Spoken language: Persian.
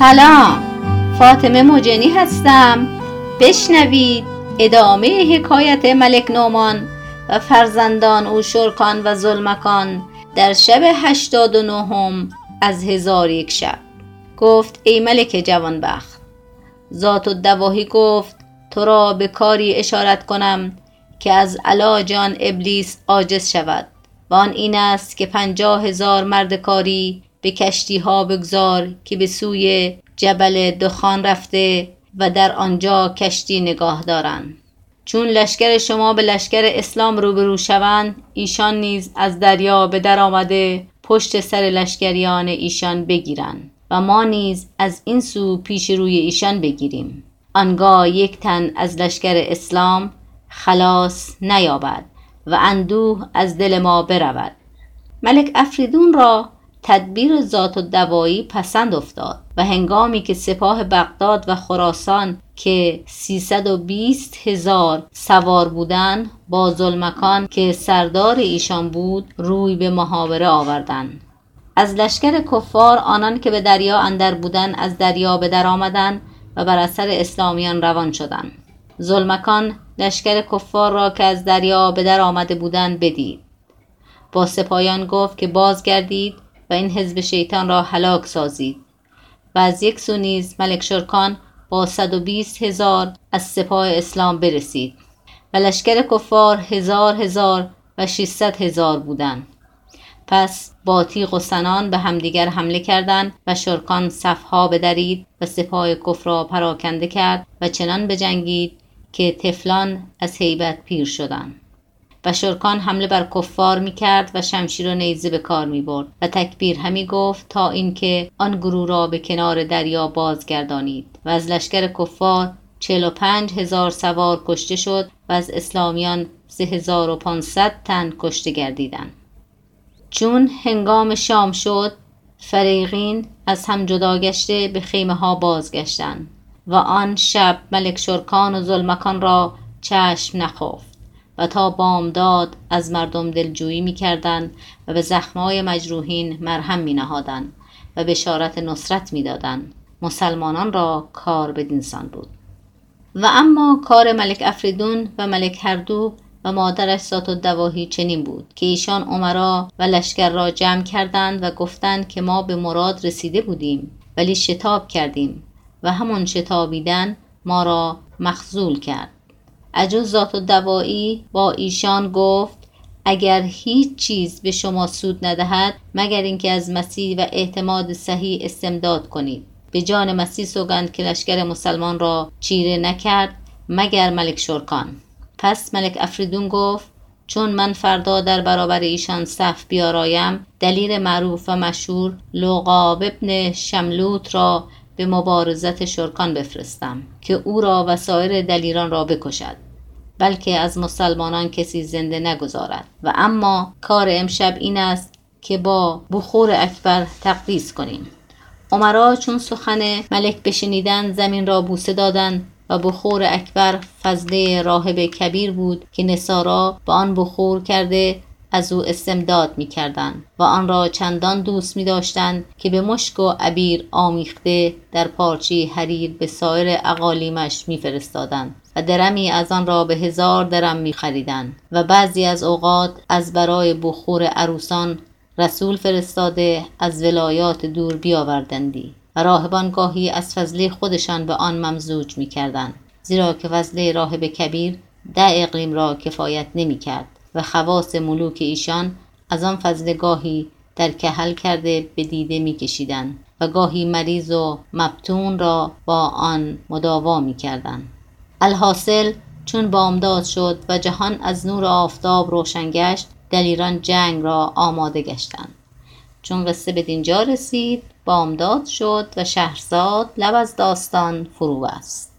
سلام. فاطمه مجنی هستم. بشنوید ادامه حکایت ملک نومان و فرزندان او شرکان و ظلمکان در شب هشتاد و نهم از هزار یک شب. گفت ای ملک جوانبخت ذات و دواهی گفت تو را به کاری اشارت کنم که از علاج آن ابلیس عاجز شود و این است که پنجاه هزار مرد کاری به کشتی ها بگذار که به سوی جبل دخان رفته و در آنجا کشتی نگاه دارند. چون لشکر شما به لشکر اسلام روبرو شوند ایشان نیز از دریا به در آمده پشت سر لشکریان ایشان بگیرند و ما نیز از این سو پیش روی ایشان بگیریم. آنگاه یک تن از لشکر اسلام خلاص نیابد و اندوه از دل ما برود. ملک افریدون را تدبیر ذات و دوایی پسند افتاد و هنگامی که سپاه بغداد و خراسان که سیصد و بیست هزار سوار بودند با ظلمکان که سردار ایشان بود روی به محاوره آوردند. از لشکر کفار آنان که به دریا اندر بودند از دریا به در آمدند و بر اثر اسلامیان روان شدند. ظلمکان لشکر کفار را که از دریا به در آمده بودند بدید. با سپایان گفت که بازگردید و این حزب شیطان را هلاک سازید. و از یک سو نیز ملک شرکان با صد و بیست هزار از سپاه اسلام برسید و لشکر کفار هزار هزار و ششصد هزار بودند. پس با تیغ و سنان به همدیگر حمله کردند و شرکان صفها بدرید و سپاه کفر را پراکنده کرد و چنان بجنگید که طفلان از هیبت پیر شدند. و شرکان حمله بر کفار می کرد و شمشیر و نیزه به کار می برد و تکبیر همی گفت تا اینکه آن گروه را به کنار دریا بازگردانید و از لشکر کفار چهل و پنج هزار سوار کشته شد و از اسلامیان سه هزار و پانصد تن کشته گردیدند. چون هنگام شام شد فریقین از هم جدا گشته به خیمه ها بازگشتند و آن شب ملک شرکان و ظلمکان را چشم نخفت. و تا بامداد از مردم دلجویی می کردن و به زخمهای مجروحین مرهم می نهادن و بشارت نصرت می دادن. مسلمانان را کار به دینسان بود و اما کار ملک افریدون و ملک هردو و مادرش سات و دواهی چنین بود که ایشان عمرا و لشکر را جمع کردند و گفتند که ما به مراد رسیده بودیم ولی شتاب کردیم و همون شتابیدن ما را مخزول کرد عجوز ذات و دوایی با ایشان گفت اگر هیچ چیز به شما سود ندهد مگر اینکه از مسیح و اعتماد صحیح استمداد کنید. به جان مسیح سوگند که لشکر مسلمان را چیره نکرد مگر ملک شرکان. پس ملک افریدون گفت چون من فردا در برابر ایشان صف بیارایم دلیل معروف و مشهور لوقاب ابن شملوت را به مبارزت شرکان بفرستم که او را و سایر دلیران را بکشد بلکه از مسلمانان کسی زنده نگذارد. و اما کار امشب این است که با بخور اکبر تقدیس کنیم. عمرا چون سخن ملک بشنیدن زمین را بوسه دادند و بخور اکبر فضله راهب کبیر بود که نصارا با آن بخور کرده از او استمداد می کردن و آن را چندان دوست می داشتن که به مشک و عبیر آمیخته در پارچی حریر به سایر اقالیمش می فرستادن و درمی از آن را به هزار درم می خریدن و بعضی از اوقات از برای بخور عروسان رسول فرستاده از ولایات دور بیاوردندی و راهبان گاهی از فضله خودشان به آن ممزوج می کردن. زیرا که فضله راهب کبیر ده اقلیم را کفایت نمی کرد و خواص ملوک ایشان از آن فضل گاهی در کهل کرده به دیده می کشیدن و گاهی مریض و مبتون را با آن مداوا می کردن. الحاصل چون بامداد شد و جهان از نور آفتاب روشن گشت دلیران جنگ را آماده گشتند چون قصه به دینجا رسید بامداد شد و شهرزاد لب از داستان فرو است